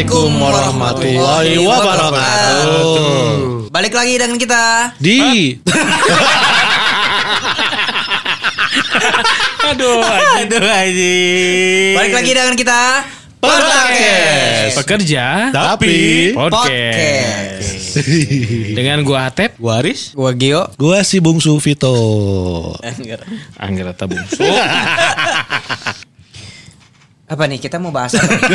Assalamualaikum warahmatullahi wabarakatuh. Balik lagi dengan kita. Di Aduh, Aduh anjing. Balik lagi dengan kita. Podcast. pekerja Tapi podcast. Dengan gua Atep, Gua Aris. Gua Gio. Gua si bungsu Vito. Angger Ata Bungsu. Apa nih kita mau bahas cetek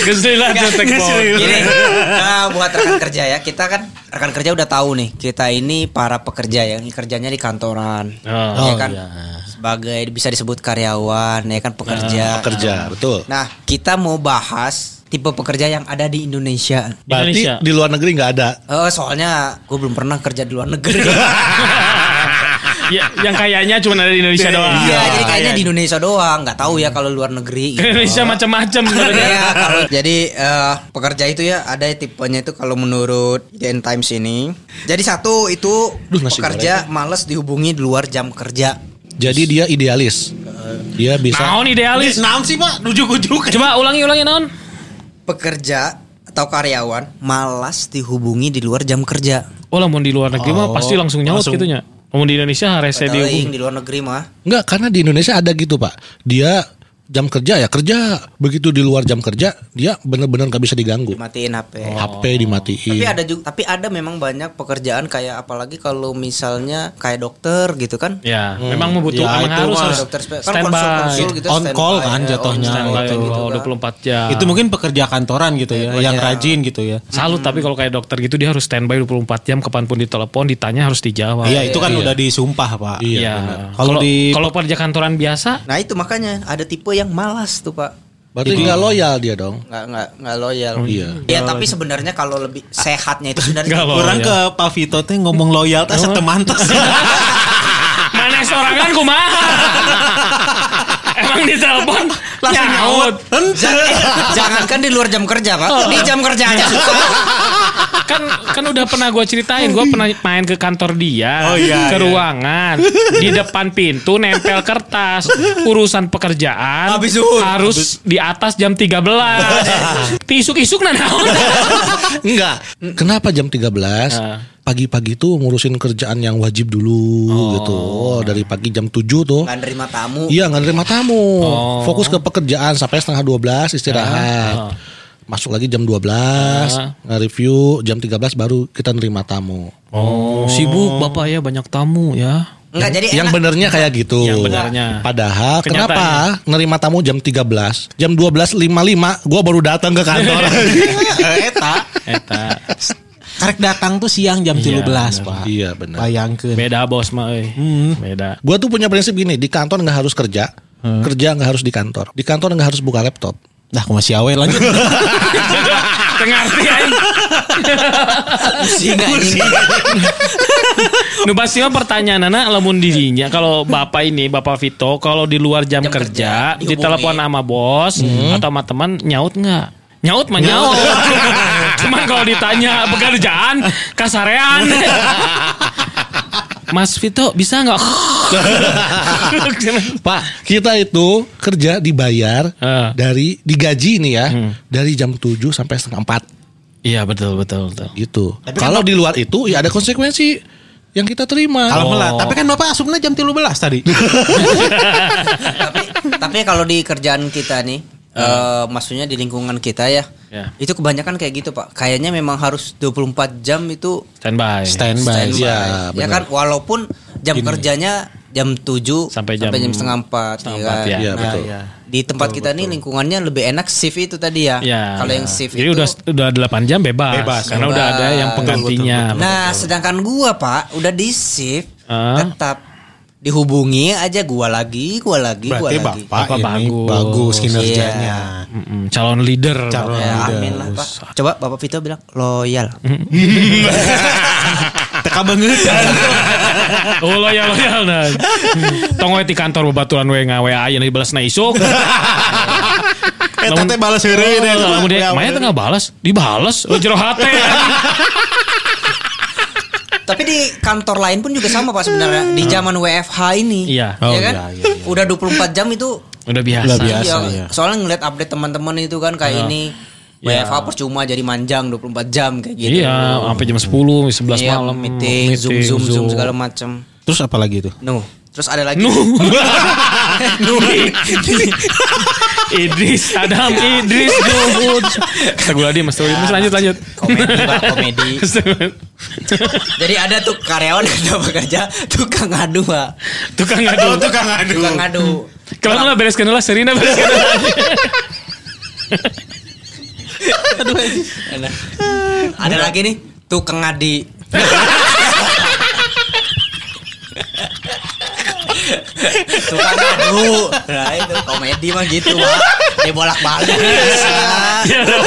Gini, nah, buat rekan kerja ya. Kita kan rekan kerja udah tahu nih. Kita ini para pekerja yang kerjanya di kantoran. Oh, ya kan? Sebagai bisa disebut karyawan, ya kan pekerja. Kerja, betul. Nah, kita mau bahas tipe pekerja yang ada di Indonesia. Berarti Indonesia. di luar negeri nggak ada. Oh, soalnya gue belum pernah kerja di luar negeri. ya, yang kayaknya cuma ada di Indonesia doang. Iya, jadi kayaknya di Indonesia doang. Nggak tahu ya kalau luar negeri. Ke Indonesia macam-macam. Iya, kalau- jadi eh, pekerja itu ya ada tipenya itu kalau menurut IDN Times ini. Jadi satu itu Duh, pekerja males dihubungi di luar jam kerja. Jadi dia idealis. Dia bisa Naon idealis? Naon sih pak? Ujuk-ujuk. Coba ulangi ulangi naon? Pekerja atau karyawan malas dihubungi di luar jam kerja. Oh, lamun di luar negeri mah pasti langsung nyaut langsung. gitunya. Lamun di Indonesia harus Padahal dihubung. di luar negeri mah. Enggak, karena di Indonesia ada gitu, Pak. Dia jam kerja ya kerja. Begitu di luar jam kerja, dia benar-benar nggak bisa diganggu. dimatiin HP. HP dimatiin. Tapi ada juga tapi ada memang banyak pekerjaan kayak apalagi kalau misalnya kayak dokter gitu kan. Ya, memang membutuhkan Ya, itu harus harus Dokter kan standby. konsul-konsul gitu On standby, call kan ya, jatuhnya. on Standby standby gitu oh, kan. 24 jam. Itu mungkin pekerja kantoran gitu ya, yang rajin gitu ya. Salut tapi kalau kayak dokter gitu dia harus standby 24 jam kapan pun ditelepon ditanya harus dijawab. Iya, itu kan udah disumpah pak. Iya. Kalau Kalau di- kalau kerja kantoran biasa Nah itu makanya ada tipe yang malas tuh pak Berarti nggak loyal dia dong. nggak nggak nggak loyal. iya. Ya tapi sebenarnya kalau lebih sehatnya itu sebenarnya. Orang ke Pak Vito teh ngomong loyal teh setemantos. mana sorangan kumaha? Emang di telepon Langsung nyaut. Jangan, jangankan di luar jam kerja pak, di jam kerja aja susah. kan kan udah pernah gue ceritain gue pernah main ke kantor dia Oh, iya, ke iya. ruangan di depan pintu nempel kertas urusan pekerjaan Habis harus di atas jam 13 tisuk-isuk nah naon. Enggak. Kenapa jam 13? Ah. Pagi-pagi tuh ngurusin kerjaan yang wajib dulu gitu. Oh, dari pagi jam 7 tuh. Nggak nerima tamu. Iya nggak nerima tamu. Oh. Fokus ke pekerjaan sampai setengah 12 istirahat. Ah. Masuk lagi jam 12, Ah. nge-review jam 13 baru kita nerima tamu. oh sibuk bapak ya banyak tamu ya Enggak jadi Yang enak. benernya kayak gitu. Yang benernya. Padahal kenapa nerima tamu jam 13? Jam 12.55 gua baru datang ke kantor. Eta. eta Karek datang tuh siang jam 13 pak. iya benar. Bayangkeun. beda bos mah euy. Hmm. beda Gua tuh punya prinsip gini, di kantor nggak harus kerja. Kerja nggak harus di kantor. Di kantor nggak harus buka laptop. Nah, aku masih awe lanjut. Tengarti aing. Pusing anjing. Nu pasti mah pertanyaan anak lamun dirinya kalau bapak ini bapak Vito kalau di luar jam, Jam kerja, kerja, ditelepon sama bos atau sama teman nyaut nggak? Nyaut mah nyaut. Cuman kalau ditanya pekerjaan kasarean. Mas Vito bisa nggak? Pak, kita itu kerja dibayar Ah. dari digaji nih ya, dari jam 7 sampai setengah 4 Iya betul betul betul. gitu. Tapi kan Kalau di luar itu ya ada konsekuensi yang kita terima. Kalau Oh. melat. Tapi kan Bapak asupnya jam 13 tadi. tapi tapi kalau di kerjaan kita nih, eh, maksudnya di lingkungan kita ya, Ya. itu kebanyakan kayak gitu pak. Kayaknya memang harus 24 jam itu Standby. Standby. standby. Iya, ya benar. kan, walaupun jam kerjanya jam 7 Sampai jam- setengah 4 setengah ya empat, kan? ya. Iya, Nah, betul. iya. Di tempat kita nih lingkungannya lebih enak shift itu tadi ya. Ya. Kalau yang shift Jadi itu udah udah 8 jam bebas. Bebas, karena bebas. udah ada yang penggantinya. Nah, sedangkan gua Pak udah di shift Ah. tetap dihubungi aja gua lagi, gua lagi, gua Berarti lagi. Bapak, Bapak ini bagus. bagus kinerjanya. Mm-mm, calon leader. Calon Ya, leader. amin lah Pak. Coba Bapak Vito bilang loyal. Teka banget. Oh loyal loyal nah. Tong di kantor babaturan we ngawe aya dibalas na isuk. Eta teh balas heureuy deh. Lamun dia maya tengah balas, dibales oh jero hate. Tapi di kantor lain pun juga sama Pak sebenarnya. Di zaman WFH ini. Iya. Ya Oh, kan? iya, iya, iya. Udah 24 jam itu Udah biasa. Udah biasa. Iya, ya. soalnya ngeliat update teman-teman itu kan kayak ini Iya. WFH percuma jadi manjang 24 jam kayak gitu. Iya, sampai jam 10, 11 Iya, malam meeting, zoom, zoom, zoom segala macam. Terus apa lagi tuh? Nuh, terus ada lagi. Idris, Adam, Idris, Nuhud. Astagfirullahaladzim, astagfirullahaladzim. Lanjut, lanjut. Komedi, Pak, komedi. Jadi ada tuh karyawan yang udah bekerja tukang ngadu, Pak. Tukang ngadu. tukang adu. Tukang ngadu. Kalau lah bereskan lah, Serina bereskan lah. Nah, ada lagi nih tukang ngadi. tukang ngadu. Nah itu komedi mah gitu, Pak. Dia bolak-balik. Ya, tahu,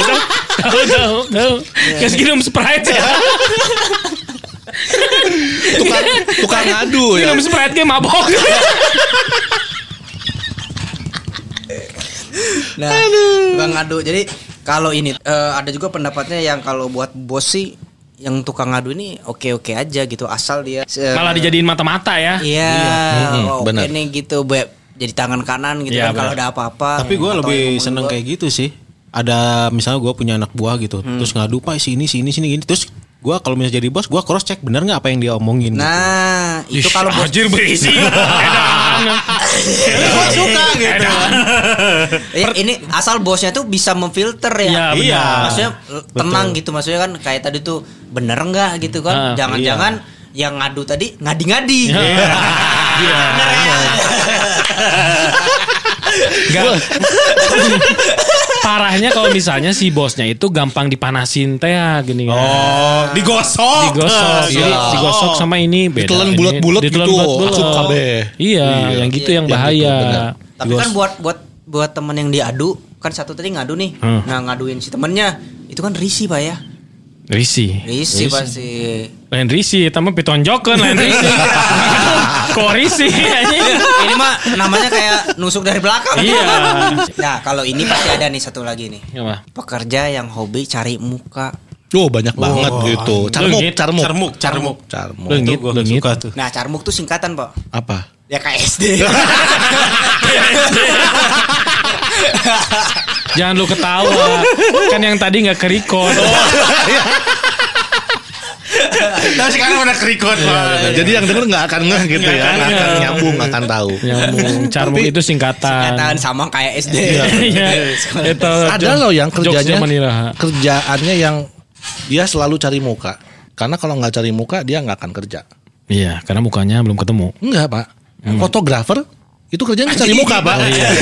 tahu, tahu, tahu. Kasih minum Sprite ya. tukang tukang ngadu ya. Minum Sprite kayak mabok. Nah, tukang ngadu. Jadi kalau ini eh, ada juga pendapatnya yang kalau buat bos sih yang tukang ngadu ini oke-oke aja gitu asal dia eh, Malah dijadiin mata-mata ya. Iya, Mm-mm, oke benar. nih gitu, Be. Jadi tangan kanan gitu Iya, kan kalau benar. ada apa-apa. Tapi gue lebih seneng gua. kayak gitu sih. Ada misalnya gue punya anak buah gitu, terus ngadu pak sini sini sini gini, terus gue kalau misalnya jadi bos, gue cross check bener nggak apa yang dia omongin. gitu. Nah, itu kalau bos anjir berisi. Gua suka gitu. Eh, ini asal bosnya tuh bisa memfilter ya. Iya. Iya. Maksudnya tenang gitu maksudnya kan kayak tadi tuh bener nggak gitu Ah, kan. Jangan-jangan yang ngadu tadi ngadi-ngadi. Iya. Parahnya kalau misalnya si bosnya itu gampang dipanasin teh ya, gini kan. Oh, digosok. digosok Iya. Jadi digosok sama ini beda Ditelan bulat-bulat gitu, asup kabeh. iya, yang gitu yang Yang gitu, bahaya benar. Tapi kan buat buat buat temen yang diadu kan satu tadi ngadu nih. Hmm. Nah, ngaduin si temennya itu kan risi Pak ya. risi Risi pasti. lain risi tapi pitonjokan lain risi risi anjing? ini mah namanya kayak nusuk dari belakang. iya Nah, kalau ini pasti ada nih satu lagi nih. apa Pekerja yang hobi cari muka. Oh banyak banget gitu. Carmuk, carmuk. Carmuk, carmuk. Carmuk. Leungit, Itu gue leungit. suka tuh. Nah, carmuk tuh singkatan, Pak. Apa? Ya KSD. jangan lu ketawa kan yang tadi nggak ke record Tapi sekarang udah kerikot Nah, jadi yang denger nggak akan ngeh gitu ya, akan akan ngeh. nyambung, nggak akan tahu. nyambung carmuk itu singkatan Singkatan sama kayak SD. Iya, itu Ada loh yang kerjanya kerjaannya yang dia selalu cari muka. Karena kalau nggak cari muka dia nggak akan kerja. Iya, karena mukanya belum ketemu. Enggak pak. Fotografer itu kerjanya cari muka pak.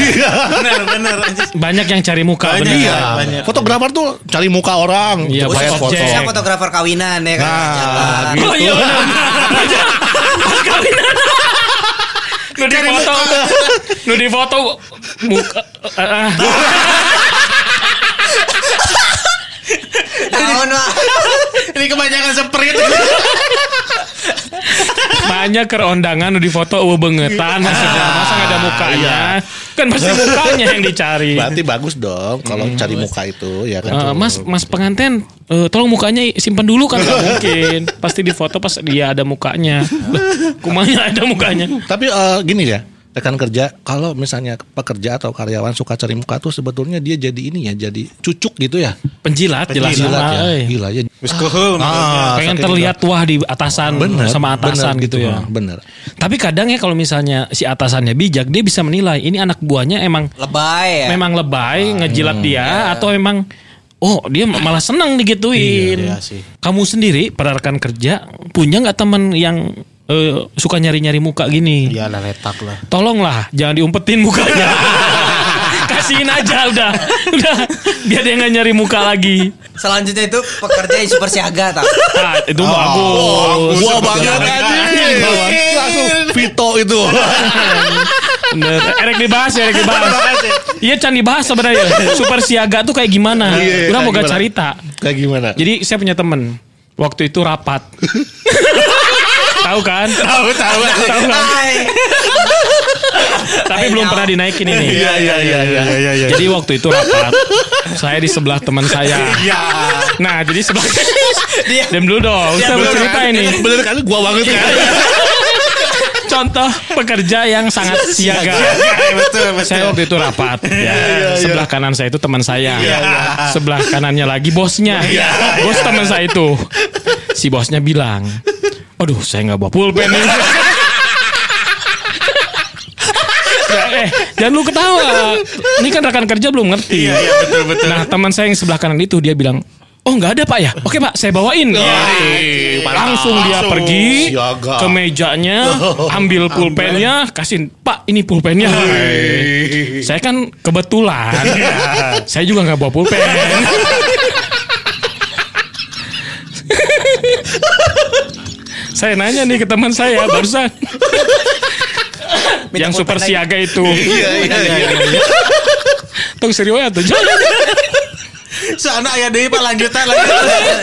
bener bener anjir. Banyak yang cari muka Banyak, bener. iya. Iya. banyak. Fotografer tuh cari muka orang. Iya, buat foto. Saya fotografer kawinan ya kan. Nah, gitu. Oh iya benar. Kawinan. Nu di foto, nu di foto muka. ah, ah. Tahun Pak. Ini kebanyakan sprint. Banyak ke undangan nu di foto eueuh beungetan maksudnya. Masa nggak ada mukanya? Kan pasti mukanya yang dicari. Berarti bagus dong kalau cari muka itu ya kan. Tuh. mas mas pengantin eh, tolong mukanya simpan dulu kan nggak mungkin. Pasti di foto pas dia ada mukanya. Kumanya ada mukanya. Tapi eh, gini ya, rekan kerja kalau misalnya pekerja atau karyawan suka cari muka tuh sebetulnya dia jadi ini ya, jadi cucuk gitu ya. penjilat jelas Gila sama, ya, eh. gila ya. Kuhul Ah, pengen terlihat wah di atasan Bener, sama atasan bener gitu, ya Bener. tapi kadang ya kalau misalnya si atasannya bijak dia bisa menilai ini anak buahnya emang Lebay ya. memang lebay ngejilat dia atau emang oh dia malah senang digituin. Iya, iya sih. Kamu sendiri pada rekan kerja punya nggak teman yang eh, suka nyari-nyari muka gini? Iya lah letak lah. Tolonglah jangan diumpetin mukanya. Kasihin aja udah. Udah biar dia nggak nyari muka lagi. Selanjutnya itu pekerja yang super siaga tak. Nah, itu bagus. Gua banget Jangan. anjing. Langsung Vito itu. Bener. Erek dibahas ya, Erek dibahas. Iya can dibahas sebenarnya. Super siaga tuh kayak gimana? Iya, Udah mau gak cerita. Kayak gimana? Jadi saya punya temen waktu itu rapat. Tahu kan? Tahu tahu. Tahu kan? Tapi belum pernah dinaikin ini. Iya iya iya iya. iya iya. Jadi waktu itu rapat, saya di sebelah teman saya. Iya. Nah, jadi sebelah Dia Diam dulu dong, saya mau cerita ini. Bener kan gua banget kan. contoh pekerja yang sangat siaga. betul, betul. Saya waktu itu rapat. Ya, sebelah kanan saya itu teman saya. Sebelah kanannya lagi bosnya. Bos teman saya itu. Si bosnya bilang, "Aduh, saya nggak bawa pulpen nih." Ya, eh, jangan lu ketawa. Ini kan rekan kerja belum ngerti. Iya, iya, betul, betul. Nah, teman saya yang sebelah kanan itu dia bilang, Oh nggak ada pak ya? Oke pak, saya bawain. Ih, langsung dia langsung. pergi Siaga. ke mejanya, ambil pulpennya, kasih Pak ini pulpennya. saya kan kebetulan, saya juga nggak bawa pulpen. saya nanya nih ke teman saya barusan. Yang super lagi. siaga itu. Iya, iya, iya. Tong serius tuh. Jangan. Sana ayah deh pak lanjutan lagi.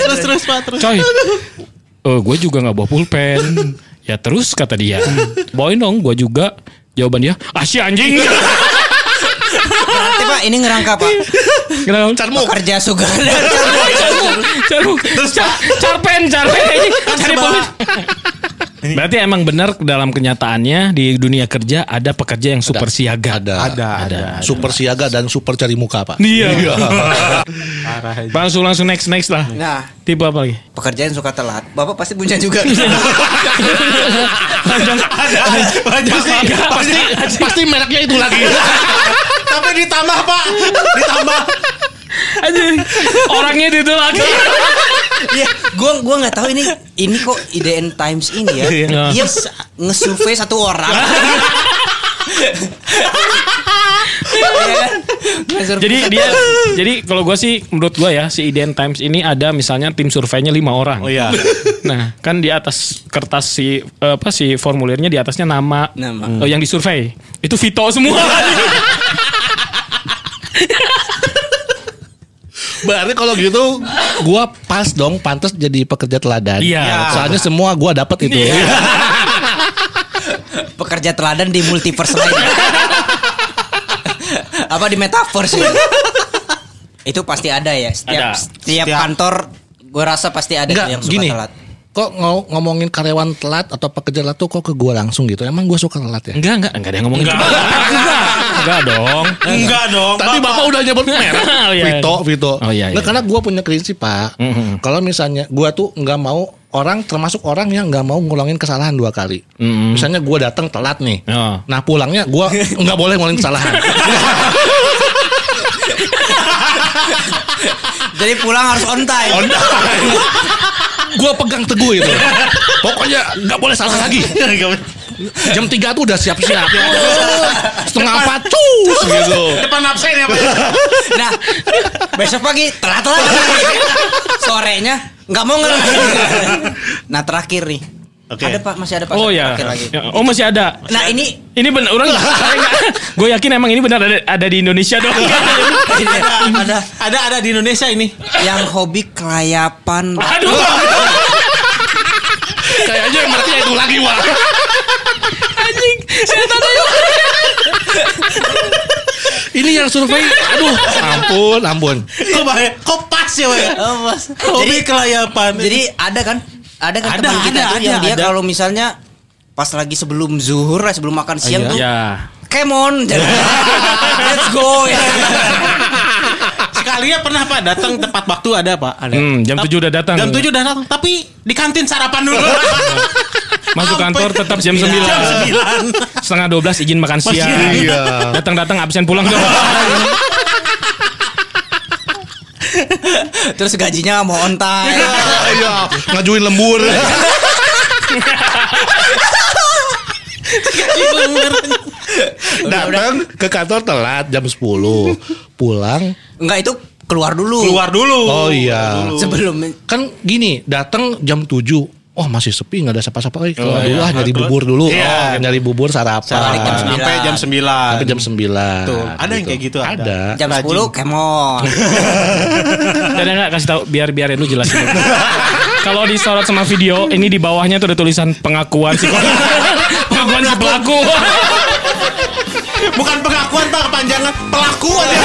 Terus terus pak terus. Coy, eh gue juga nggak bawa pulpen. Ya terus kata dia, bawain dong gue juga. Jawaban dia, ah si anjing. Berarti Pak ini ngerangka Pak. Kenapa? Carmuk. Pekerja sugar. Carmuk. Car- Carpen, carpen pulpen. Berarti emang benar dalam kenyataannya di dunia kerja ada pekerja yang super siaga. Ada. Ada, ada. Super siaga dan super cari muka, Pak. Iya. Aja. Langsung langsung next next lah. Nah, Tipe apa lagi? pekerjaan suka telat. Bapak pasti punya juga. Banyak sih. pasti pasti mereknya itu lagi. Tapi ditambah pak. Ditambah. Anjing. Orangnya itu lagi. Iya, gua gua nggak tahu ini ini kok IDN Times ini ya. Iya. Nge-survey satu orang. Jadi dia jadi kalau gue sih menurut gue ya si IDN Times ini ada misalnya tim surveinya lima orang. Oh iya. Nah, kan di atas kertas si eh, apa si formulirnya di atasnya nama, Nama. eh, yang disurvei. Itu Vito semua. Berarti kalau gitu gua pas dong pantas jadi pekerja teladan. Iya. Soalnya semua gua dapat itu. pekerja teladan di multiverse lain. Apa di metaverse ya? Itu pasti ada ya. Setiap Ada. setiap Setiap- kantor gue rasa pasti ada Enggak, yang suka gini. telat. Kok ngo- ngomongin karyawan telat atau pekerja telat tuh kok ke gua langsung gitu. Emang gua suka telat ya? enggak, enggak, enggak ada yang ngomong Enggak. gitu. enggak. Enggak dong. Enggak dong. Tadi Bapak udah nyebut merek. Oh, iya. Vito, Vito. Oh, iya, Nah, iya. karena gua punya prinsip, Pak. Mhm. Kalau misalnya gua tuh nggak mau orang termasuk orang yang nggak mau ngulangin kesalahan dua kali. Mhm. Misalnya gua datang telat nih. Oh. Nah, pulangnya gua nggak boleh ngulangin kesalahan. Jadi pulang harus on time. On time. gua pegang teguh itu. Pokoknya nggak boleh salah lagi. Jam 3 tuh udah siap-siap. Setengah empat cus gitu. Depan absen ya. Nah, besok pagi telat lagi. Sorenya nggak mau ngelar. Nah terakhir nih. Oke. Ada pak masih ada pak. Oh ya. Terakhir lagi. Oh masih ada. Nah ini Ini benar orang Gue yakin emang ini benar ada, ada di Indonesia dong. ini ada Ada ada di Indonesia ini. yang hobi kelayapan. Aduh. Kayaknya yang mereknya itu lagi, Wah. Anjing. Saya tadi. Ini yang survei. Aduh, ampun, ampun. Kok bahaya? Kok pas ya pak? Oh. Hobi Jadi kelayapan. Jadi ada kan? Ada kan Ada, teman kita ada, tuh yang ada, dia kalau misalnya pas lagi sebelum zuhur, eh, sebelum makan siang tuh, Ya. come on, let's go. Ya. Sekalinya pernah pak datang tepat waktu ada pak. Ada. Hmm, jam 7 udah datang. Jam 7 udah datang. Tapi di kantin sarapan dulu. Masuk kantor tetap jam 9. Jam 9. Setengah 12 izin makan siang. Iya. Datang-datang absen pulang doang. Terus gajinya mau on time. Iya, ngajuin lembur. Datang ke kantor telat jam 10. Pulang. Enggak itu keluar dulu. Keluar dulu. Oh iya. Sebelum Kan gini, datang jam 7. Oh masih sepi nggak ada siapa-siapa lagi keluar Oh, dulu iya. ah nyari bubur dulu Iya. oh, nyari bubur sarapan Balik jam sembilan. Sampai jam 9. sampai jam 9 Tuh, ada yang kayak gitu, ada. ada jam Rajin. 10 come on. Dan enggak kasih tahu biar biar lu jelasin. Kalau disorot sama video, ini di bawahnya tuh ada tulisan pengakuan si pengakuan si pelaku. Bukan pengakuan pak kepanjangan pelakuan ya.